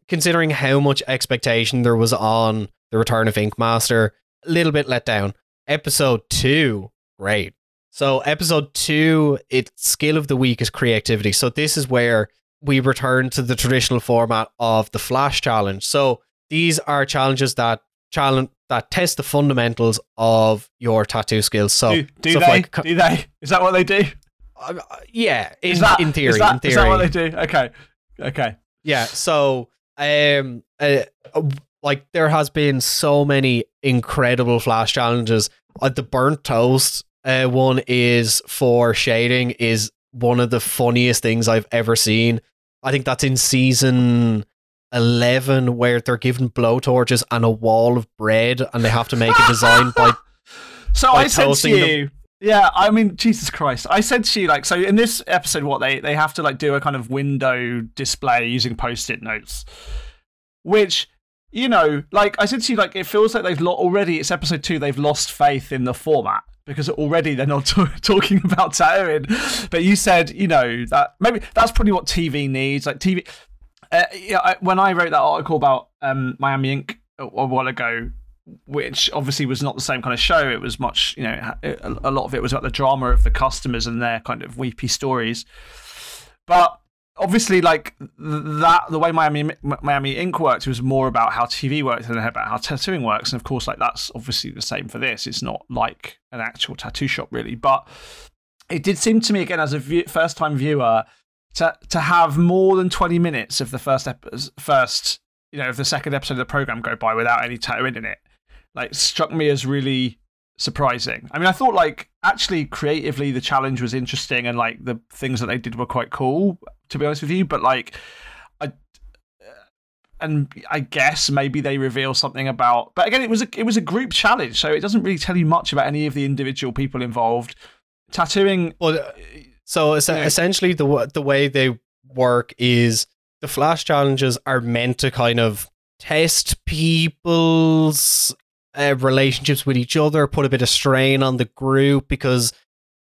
considering how much expectation there was on the return of Ink Master, a little bit let down. Episode two, great. So episode two, its skill of the week is creativity. So this is where we return to the traditional format of the flash challenge. So these are challenges that challenge that test the fundamentals of your tattoo skills. So do do they? like do they? Is that what they do? uh, yeah, in, Is that in theory, Is that, in theory, is that what they do? Okay, okay. Yeah, so um uh, like there has been so many incredible flash challenges. Uh, the burnt toast uh, one is for shading is one of the funniest things I've ever seen. I think that's in season 11 where they're given blowtorches and a wall of bread and they have to make a design by So by I said to toasting them. you, yeah. I mean, Jesus Christ! I said to you, like, so in this episode, what they they have to like do a kind of window display using post-it notes, which you know, like I said to you, like it feels like they've lo- already. It's episode two. They've lost faith in the format because already they're not t- talking about tattooing. But you said, you know, that maybe that's probably what TV needs. Like TV. Uh, yeah, I, when I wrote that article about um, Miami Ink a, a while ago, which obviously was not the same kind of show. It was much, you know, a, a lot of it was about the drama of the customers and their kind of weepy stories. But obviously like that the way Miami Miami Ink worked was more about how TV works than about how tattooing works. And of course like that's obviously the same for this. It's not like an actual tattoo shop really. But it did seem to me again as a view, first time viewer to to have more than 20 minutes of the first ep- first you know of the second episode of the program go by without any tattooing in it like struck me as really surprising. I mean, I thought like actually creatively the challenge was interesting and like the things that they did were quite cool. To be honest with you, but like, I uh, and I guess maybe they reveal something about. But again, it was a it was a group challenge, so it doesn't really tell you much about any of the individual people involved. Tattooing. Well, so es- yeah. essentially the the way they work is the flash challenges are meant to kind of test people's uh, relationships with each other, put a bit of strain on the group because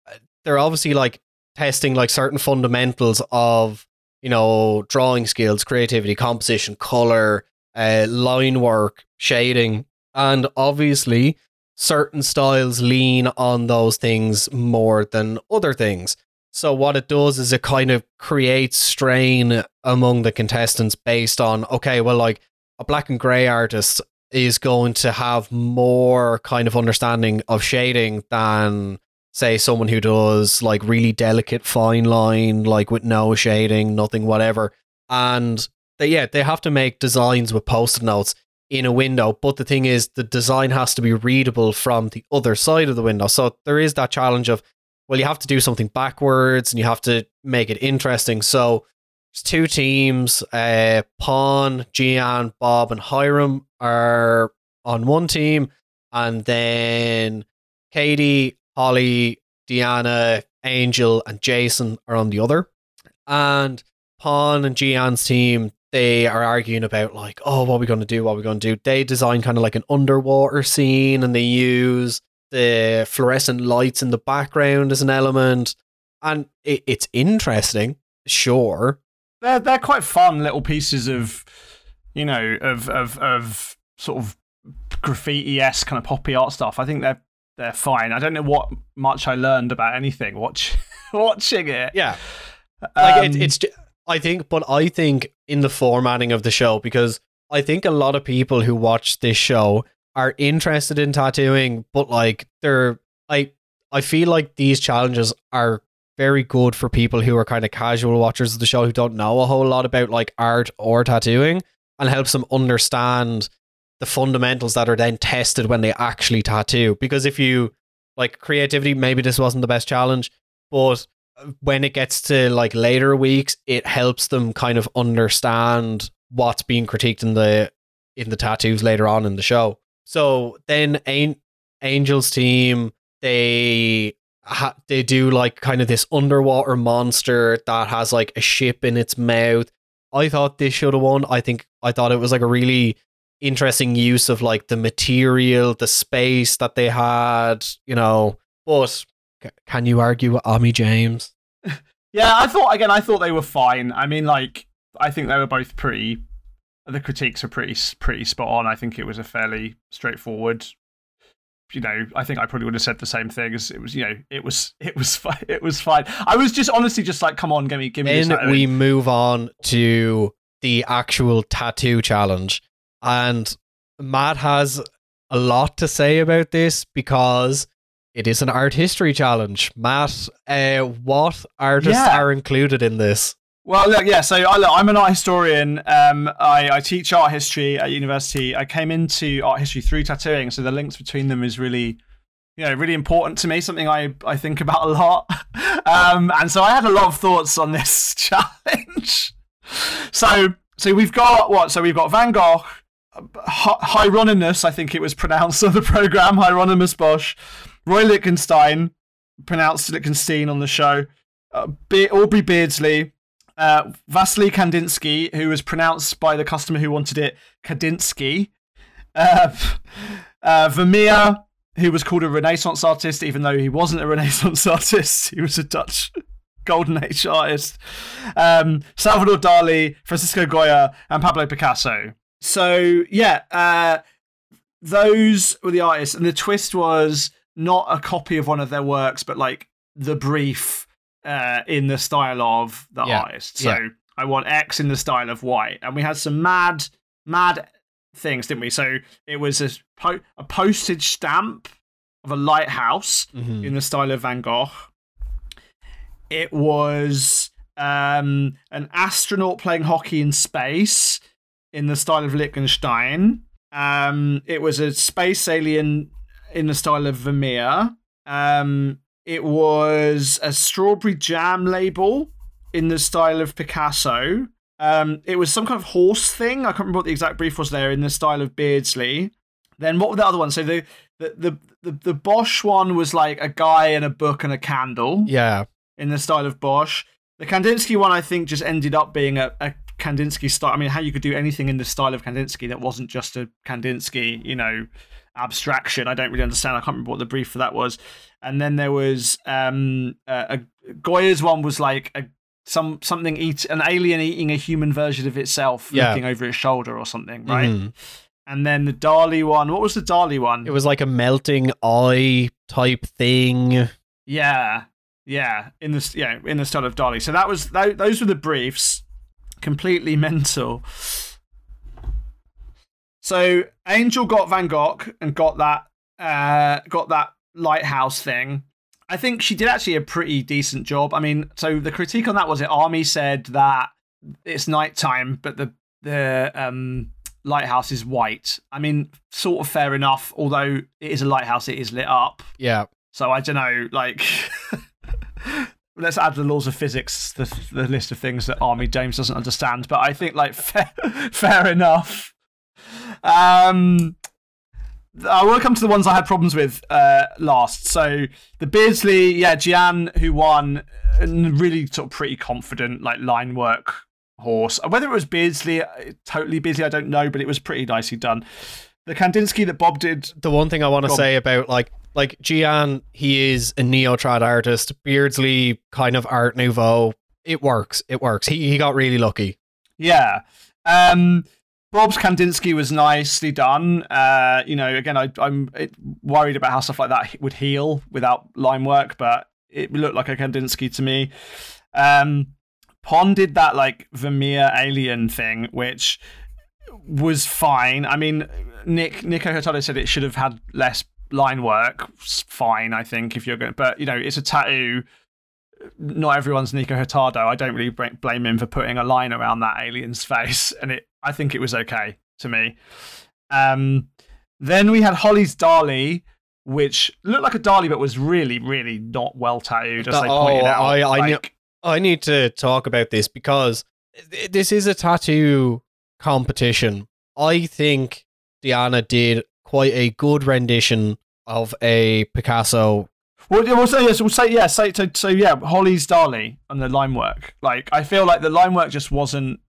uh, they're obviously like testing like certain fundamentals of you know drawing skills, creativity, composition, color, uh, line work, shading, and obviously certain styles lean on those things more than other things. So what it does is it kind of creates strain among the contestants based on okay, well like a black and gray artist is going to have more kind of understanding of shading than say someone who does like really delicate fine line like with no shading nothing whatever. And they yeah they have to make designs with post-it notes in a window. But the thing is the design has to be readable from the other side of the window. So there is that challenge of well you have to do something backwards and you have to make it interesting. So two teams uh pawn gian bob and hiram are on one team, and then Katie, Holly, Deanna, Angel, and Jason are on the other. And Pon and Gian's team, they are arguing about like, oh, what are we going to do? What are we going to do? They design kind of like an underwater scene, and they use the fluorescent lights in the background as an element, and it, it's interesting, sure. They're they're quite fun little pieces of you know, of of of sort of graffiti esque kind of poppy art stuff. I think they're they're fine. I don't know what much I learned about anything watch, watching it. Yeah, like um, it, it's. I think, but I think in the formatting of the show because I think a lot of people who watch this show are interested in tattooing, but like they're I I feel like these challenges are very good for people who are kind of casual watchers of the show who don't know a whole lot about like art or tattooing and helps them understand the fundamentals that are then tested when they actually tattoo. Because if you like creativity, maybe this wasn't the best challenge, but when it gets to like later weeks, it helps them kind of understand what's being critiqued in the in the tattoos later on in the show. So then Angel's team, they ha- they do like kind of this underwater monster that has like a ship in its mouth. I thought this should have won. I think I thought it was like a really interesting use of like the material, the space that they had, you know. But can you argue with Ami James? yeah, I thought again. I thought they were fine. I mean, like I think they were both pretty. The critiques are pretty pretty spot on. I think it was a fairly straightforward. You know, I think I probably would have said the same thing as it was. You know, it was it was fi- it was fine. I was just honestly just like, come on, give me give me. Then we move on to the actual tattoo challenge. And Matt has a lot to say about this because it is an art history challenge. Matt, uh, what artists yeah. are included in this? Well, look, yeah. So I, am an art historian. Um, I, I, teach art history at university. I came into art history through tattooing, so the links between them is really, you know, really important to me. Something I I think about a lot. Um, and so I had a lot of thoughts on this challenge. So so we've got what? So we've got Van Gogh, Hieronymus, I think it was pronounced on the program, Hieronymus Bosch, Roy Lichtenstein, pronounced Lichtenstein on the show, uh, Be- Aubrey Beardsley, uh, Vasily Kandinsky, who was pronounced by the customer who wanted it Kandinsky. Uh, uh, Vermeer, who was called a Renaissance artist, even though he wasn't a Renaissance artist. He was a Dutch Golden Age artist. Um, Salvador Dali, Francisco Goya, and Pablo Picasso. So, yeah, uh, those were the artists. And the twist was not a copy of one of their works, but like the brief uh, in the style of the Yeah, artist. So yeah. I want X in the style of Y. And we had some mad, mad things, didn't we? So it was a, po- a postage stamp of a lighthouse Mhm. in the style of Van Gogh. It was um, an astronaut playing hockey in space in the style of Lichtenstein. Um, it was a space alien in the style of Vermeer. Um, it was a strawberry jam label in the style of Picasso. Um, it was some kind of horse thing. I can't remember what the exact brief was there in the style of Beardsley. Then what were the other ones? So the the the the, the Bosch one was like a guy and a book and a candle Yeah. in the style of Bosch. The Kandinsky one, I think, just ended up being a, a Kandinsky style. I mean, how you could do anything in the style of Kandinsky that wasn't just a Kandinsky, you know, abstraction. I don't really understand. I can't remember what the brief for that was. And then there was um, a, a Goya's one was like a some something eat an alien eating a human version of itself, Yeah. looking over its shoulder or something, right? Mhm. And then the Dali one. What was the Dali one? It was like a melting eye type thing. Yeah, yeah, in the yeah in the style of Dali. So that was tho- those were the briefs, completely mental. So Angel got Van Gogh and got that uh, got that lighthouse thing. I think she did actually a pretty decent job. I mean, so the critique on that was it. Ami said that it's nighttime, but the the um, lighthouse is white. I mean, sort of fair enough. Although it is a lighthouse, it is lit up. Yeah. So I don't know, like, let's add the laws of physics, the the list of things that Ami James doesn't understand. But I think like fair, fair enough. Um, I will come to the ones I had problems with uh, last. So the Beardsley, yeah, Gian who won, really sort of pretty confident, like line work horse. Whether it was Beardsley, uh, totally Beardsley, I don't know, but it was pretty nicely done. The Kandinsky that Bob did The one thing I want to say about like like Gian, he is a neo trad artist. Beardsley, kind of Art Nouveau. It works. It works. He he got really lucky. Yeah. Um, Bob's Kandinsky was nicely done. Uh, you know, again, I, I'm worried about how stuff like that would heal without line work, but it looked like a Kandinsky to me. Um, Pon did that like Vermeer alien thing, which was fine. I mean, Nick Nikko Hurtado said it should have had less line work. Fine, I think, if you're going. But you know, it's a tattoo. Not everyone's Nikko Hurtado. I don't really blame him for putting a line around that alien's face, and it. I think it was okay to me. Um, then we had Holly's Dali, which looked like a Dali, but was really, really not well tattooed, as they Oh, pointed out. I- I Like, I need to talk about this because th- this is a tattoo competition. I think Diana did quite a good rendition of a Picasso. Well, we'll say yes. We'll say yeah. Say so. So yeah, Holly's Dali and the line work. Like I feel like the line work just wasn't.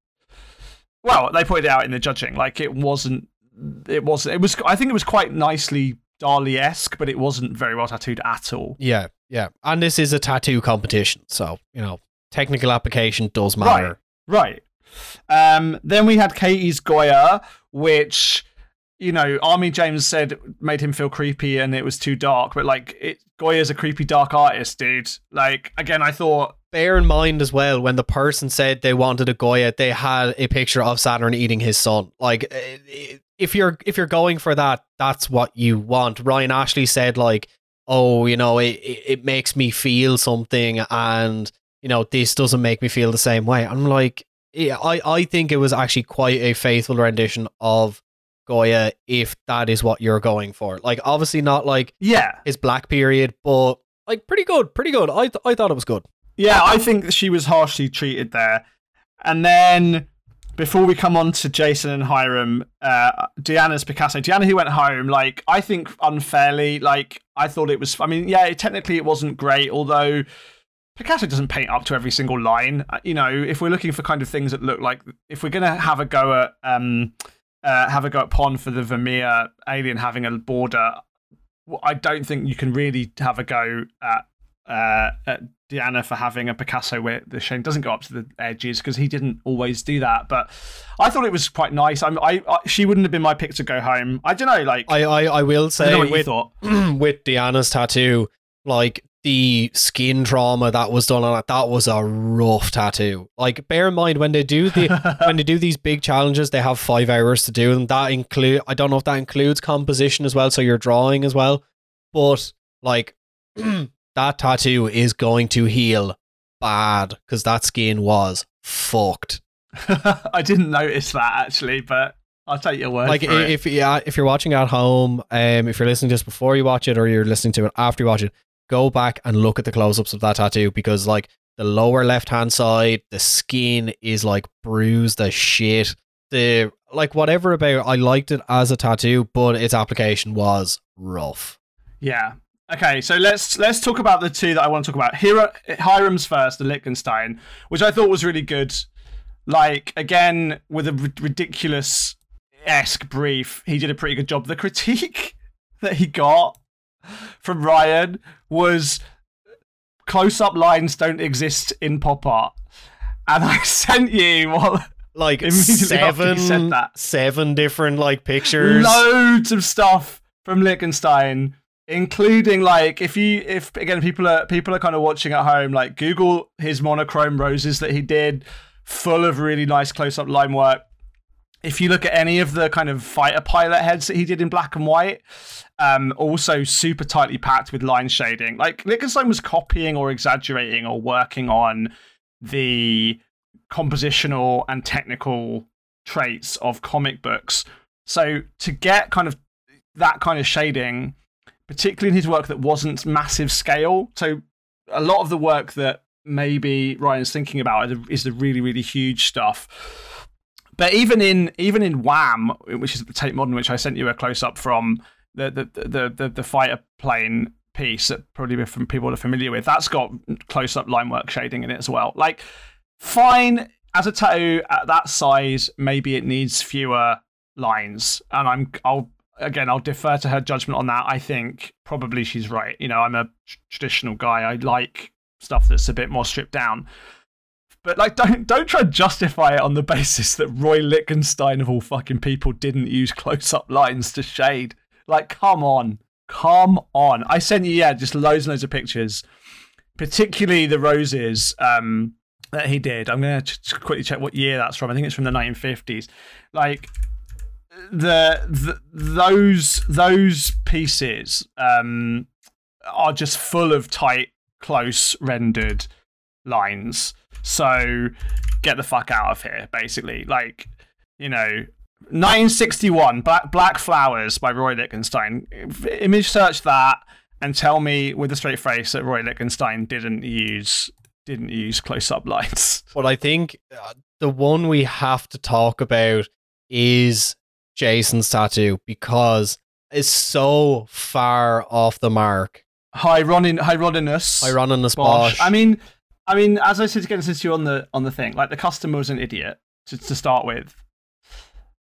Well, they pointed it out in the judging. Like it wasn't. It wasn't. It was. I think it was quite nicely Dali esque, but it wasn't very well tattooed at all. Yeah, yeah. And this is a tattoo competition, so you know, technical application does matter. Right. Um, then we had Katie's Goya, which you know Ami James said made him feel creepy and it was too dark. But like, it Goya's a creepy dark artist, dude. Like again, I thought Bear in mind as well when the person said they wanted a Goya, they had a picture of Saturn eating his son. Like, eh, if you're if you're going for that, that's what you want. Ryan Ashley said like, oh, you know, it it, it makes me feel something, and you know, this doesn't make me feel the same way. I'm like, yeah, I I think it was actually quite a faithful rendition of Goya if that is what you're going for. Like, obviously not like yeah, his black period, but like pretty good, pretty good. I th- I thought it was good. Yeah, I think she was harshly treated there. And then before we come on to Jason and Hiram, uh, Deanna's Picasso. Deanna who went home, like I think unfairly. Like I thought it was. I mean, yeah, technically it wasn't great, although Picasso doesn't paint up to every single line. Uh, You know, if we're looking for kind of things that look like, if we're gonna have a go at, um, uh, have a go at Pon for the Vermeer alien having a border, I don't think you can really have a go at, uh, at Diana for having a Picasso where the shade doesn't go up to the edges because he didn't always do that. But I thought it was quite nice. I'm, I, I she wouldn't have been my pick to go home. I don't know, like I, I, I will say what with, thought. with Diana's tattoo, like the skin trauma that was done on it, that was a rough tattoo. Like, bear in mind when they do the when they do these big challenges, they have five hours to do them. That include I don't know if that includes composition as well, so you're drawing as well. But like that tattoo is going to heal bad because that skin was fucked. I didn't notice that actually, but I'll take your word like for it. if yeah, if you're watching at home, um, if you're listening to this before you watch it or you're listening to it after you watch it, go back and look at the close-ups of that tattoo because like the lower left-hand side, the skin is like bruised as shit. The like whatever about I liked it as a tattoo, but its application was rough. Yeah. Okay, so let's let's talk about the two that I want to talk about. Hira, Hiram's first, the Lichtenstein, which I thought was really good. Like again, with a ridiculous esque brief, he did a pretty good job. The critique that he got from Ryan was close-up lines don't exist in pop art, and I sent you what Like Immediately after said seven, that. seven different like pictures. loads of stuff from Lichtenstein, including like if you if again people are people are kind of watching at home, like Google his monochrome roses that he did, full of really nice close up line work. If you look at any of the kind of fighter pilot heads that he did in black and white, um, also super tightly packed with line shading. Like lichtenstein was copying or exaggerating or working on the compositional and technical traits of comic books. So to get kind of that kind of shading, particularly in his work that wasn't massive scale, so a lot of the work that maybe Ryan's thinking about is the really really huge stuff. But even in even in Whaam, which is the Tate Modern, which I sent you a close up from the the the the, the fighter plane piece that probably from people are familiar with, that's got close up line work shading in it as well. Like fine as a tattoo at that size, maybe it needs fewer lines, and I'm I'll again I'll defer to her judgment on that. I think probably she's right. You know, I'm a tr- traditional guy. I like stuff that's a bit more stripped down. But like, don't don't try to justify it on the basis that Roy Lichtenstein of all fucking people didn't use close-up lines to shade. Like, come on, come on. I sent you yeah, just loads and loads of pictures, particularly the roses. Um, that he did. I'm going to quickly check what year that's from. I think it's from the 1950s. Like the, those those pieces um, are just full of tight, close rendered lines. So get the fuck out of here, basically. Like you know. 1961, Black Black Flowers by Roy Lichtenstein. Image search that and tell me with a straight face that Roy Lichtenstein didn't use didn't use close up lines. But I think uh, the one we have to talk about is Jason's tattoo because it's so far off the mark. Hieronin, Hieronymus. Hieronymus Bosch. Bosch. I mean, I mean, as I said again since you on the on the thing, like the customer was an idiot to, to start with,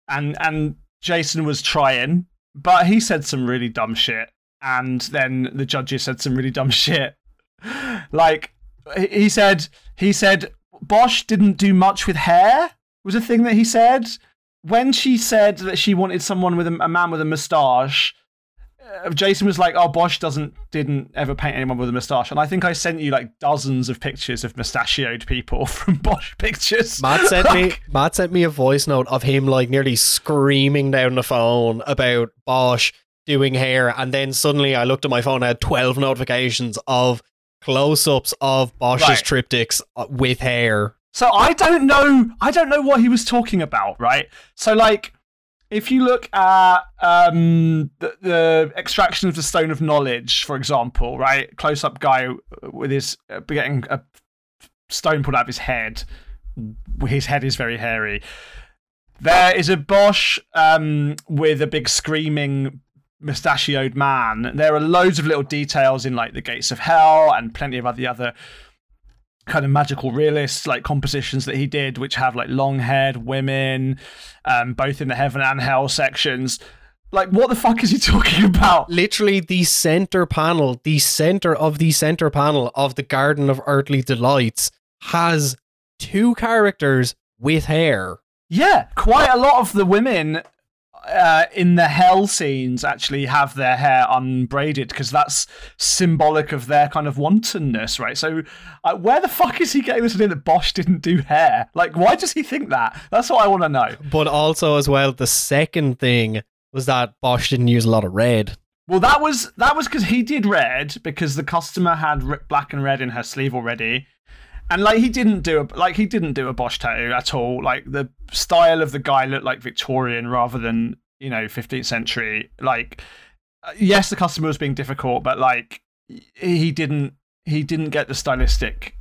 and and Jason was trying, but he said some really dumb shit, and then the judges said some really dumb shit. Like he- he said, he said Bosch didn't do much with hair. Was a thing that he said when she said that she wanted someone with a, a man with a moustache. uh, Jason was like, "Oh, Bosch doesn't didn't ever paint anyone with a moustache," and I think I sent you like dozens of pictures of mustachioed people from Bosch pictures. Matt sent me Matt sent me a voice note of him like nearly screaming down the phone about Bosch doing hair, and then suddenly I looked at my phone, I had twelve notifications of close-ups of Bosch's Right. triptychs uh, with hair. So I don't know. I don't know what he was talking about, right? So like, if you look at um, the, the extraction of the stone of knowledge, for example, right, close-up guy with his uh, getting a stone pulled out of his head. His head is very hairy. There is a Bosch um, with a big screaming mustachioed man. There are loads of little details in like the gates of hell and plenty of other other kind of magical realist like compositions that he did, which have like long haired women, um, both in the heaven and hell sections. Like, what the fuck is he talking about? Literally, the center panel, the center of the center panel of the Garden of Earthly Delights has two characters with hair. Yeah, quite a lot of the women uh, in the hell scenes actually have their hair unbraided because that's symbolic of their kind of wantonness, right? So, uh, where the fuck is he getting this idea that Bosch didn't do hair? Like, why does he think that? That's what I want to know. But also, as well, the second thing was that Bosch didn't use a lot of red. Well, that was that was because he did red because the customer had black and red in her sleeve already, and like he didn't do a like he didn't do a Bosch tattoo at all. Like the style of the guy looked like Victorian rather than you know 15th century. Like uh, yes, the customer was being difficult, but like he didn't he didn't get the stylistic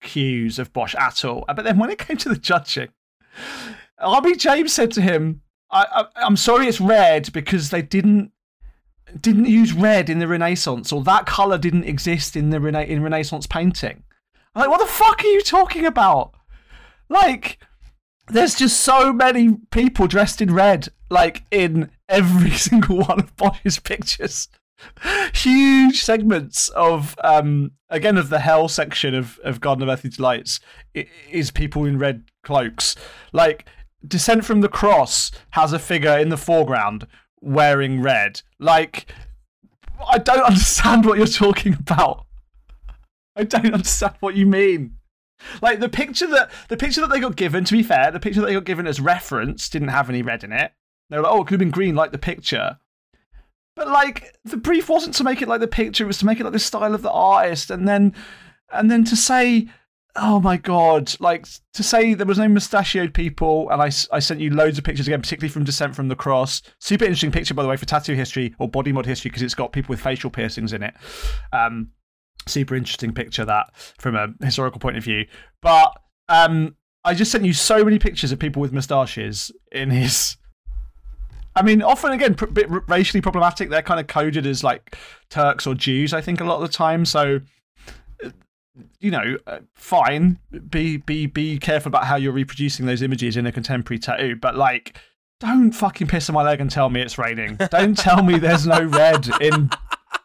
cues of Bosch at all. But then when it came to the judging, Ami James said to him, I, I, "I'm sorry, it's red because they didn't." Didn't use red in the Renaissance, or that color didn't exist in the Rena- in Renaissance painting. I'm like, what the fuck are you talking about? Like, there's just so many people dressed in red, like in every single one of Bosch's pictures. Huge segments of, um, again, of the hell section of, of Garden of Earthly Delights is people in red cloaks. Like, Descent from the Cross has a figure in the foreground wearing red. Like, I don't understand what you're talking about. I don't understand what you mean. Like the picture that the picture that they got given, to be fair, the picture that they got given as reference didn't have any red in it. They were like, oh, it could have been green like the picture. But like the brief wasn't to make it like the picture, it was to make it like the style of the artist, and then and then to say, oh my god, like to say there was no mustachioed people, and I, I sent you loads of pictures again, particularly from Descent from the Cross. Super interesting picture, by the way, for tattoo history or body mod history because it's got people with facial piercings in it. Um, super interesting picture that from a historical point of view. But um, I just sent you so many pictures of people with moustaches in his. I mean, often again, a bit racially problematic. They're kind of coded as like Turks or Jews. I think a lot of the time. So, you know, uh, fine. Be be be careful about how you're reproducing those images in a contemporary tattoo. But like, don't fucking piss on my leg and tell me it's raining. Don't tell me there's no red in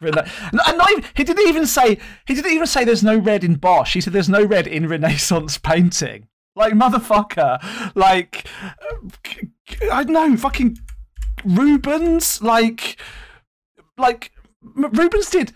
Rena- not even, he didn't even say he didn't even say there's no red in Bosch. He said there's no red in Renaissance painting. Like motherfucker, like uh, I don't know, fucking Rubens, like like Rubens did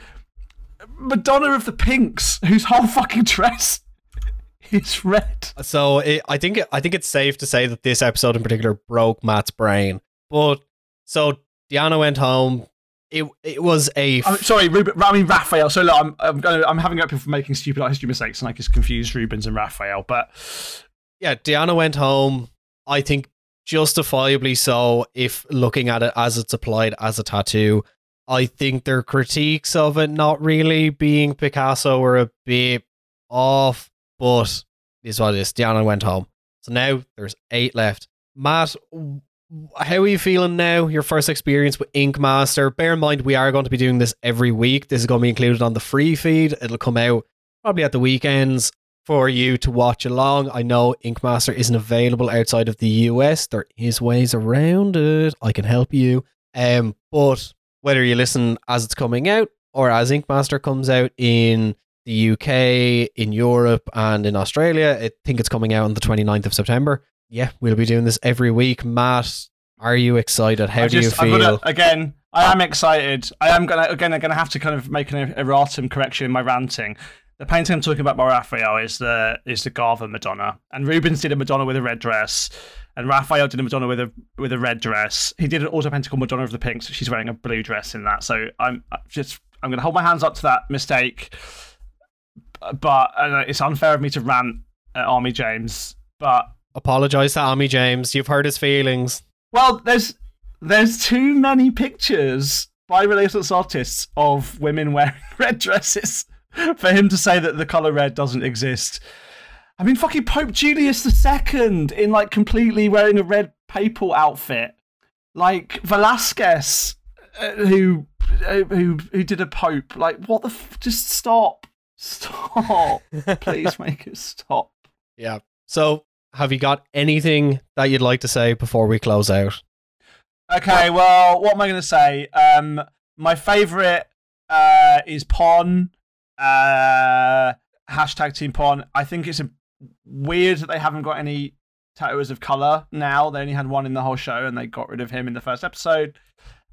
Madonna of the Pinks, whose whole fucking dress is red. So it, I think I think it's safe to say that this episode in particular broke Matt's brain. But so Diana went home it it was a. F- sorry, Ruben. I mean Raphael. So look, I'm I'm going I'm having up for making stupid art history mistakes, and I just confused Rubens and Raphael. But yeah, Diana went home. I think justifiably so. If looking at it as it's applied as a tattoo, I think their critiques of it not really being Picasso were a bit off. But this is what it is. Diana went home. So now there's eight left. Matt, how are you feeling now? Your first experience with Ink Master. Bear in mind, we are going to be doing this every week. This is going to be included on the free feed. It'll come out probably at the weekends for you to watch along. I know Ink Master isn't available outside of the US. There is ways around it. I can help you. Um, but whether you listen as it's coming out or as Ink Master comes out in the UK, in Europe, and in Australia, I think it's coming out on the 29th of September yeah, we'll be doing this every week. Matt, are you excited? How do you feel? Gonna, again, I am excited. I am gonna again. I'm gonna have to kind of make an erratum correction in my ranting. The painting I'm talking about by Raphael is the is the Garvagh Madonna, and Rubens did a Madonna with a red dress, and Raphael did a Madonna with a with a red dress. He did an painting called Madonna of the Pinks. She's wearing a blue dress in that. So I'm just I'm gonna hold my hands up to that mistake, but uh, it's unfair of me to rant at Ami James, but Apologize to Ami James. You've hurt his feelings. Well, there's there's too many pictures by Renaissance artists of women wearing red dresses for him to say that the color red doesn't exist. I mean, fucking Pope Julius II in like completely wearing a red papal outfit, like Velasquez, uh, who uh, who who did a pope. Like, what the? F- just stop, Stop. Please make it stop. Yeah. So, have you got anything that you'd like to say before we close out? Okay, well, what am I going to say? Um, my favorite uh, is Pon. Uh, hashtag Team Pon. I think it's a, weird that they haven't got any tattooers of color now. They only had one in the whole show, and they got rid of him in the first episode.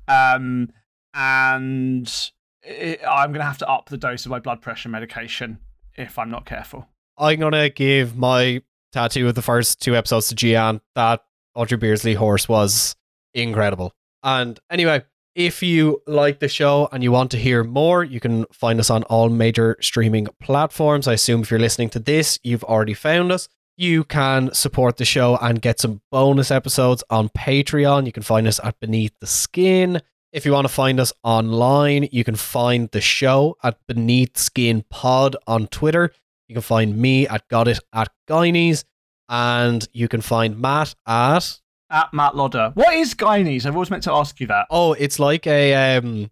Um, and it, I'm going to have to up the dose of my blood pressure medication if I'm not careful. I'm going to give my tattoo of the first two episodes to Gian. That Aubrey Beardsley horse was incredible. And anyway, if you like the show and you want to hear more, you can find us on all major streaming platforms. I assume if you're listening to this, you've already found us. You can support the show and get some bonus episodes on Patreon. You can find us at Beneath the Skin. If you want to find us online, you can find the show at Beneath Skin Pod on Twitter. You can find me at Got It at Guineys. And you can find Matt at at Matt Lodder. What is Guineys? I've always meant to ask you that. Oh, it's like a um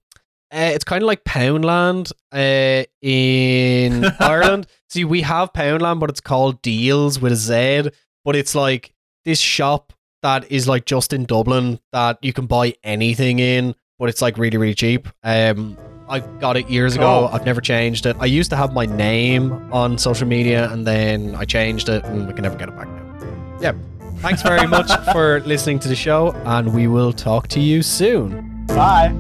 uh, it's kind of like Poundland uh, in Ireland. See, we have Poundland, but it's called Deals with a Z. But it's like this shop that is like just in Dublin that you can buy anything in, but it's like really, really cheap. Um, I got it years ago. I've never changed it. I used to have my name on social media, and then I changed it, and we can never get it back now. Yeah. Thanks very much for listening to the show, and we will talk to you soon. Bye.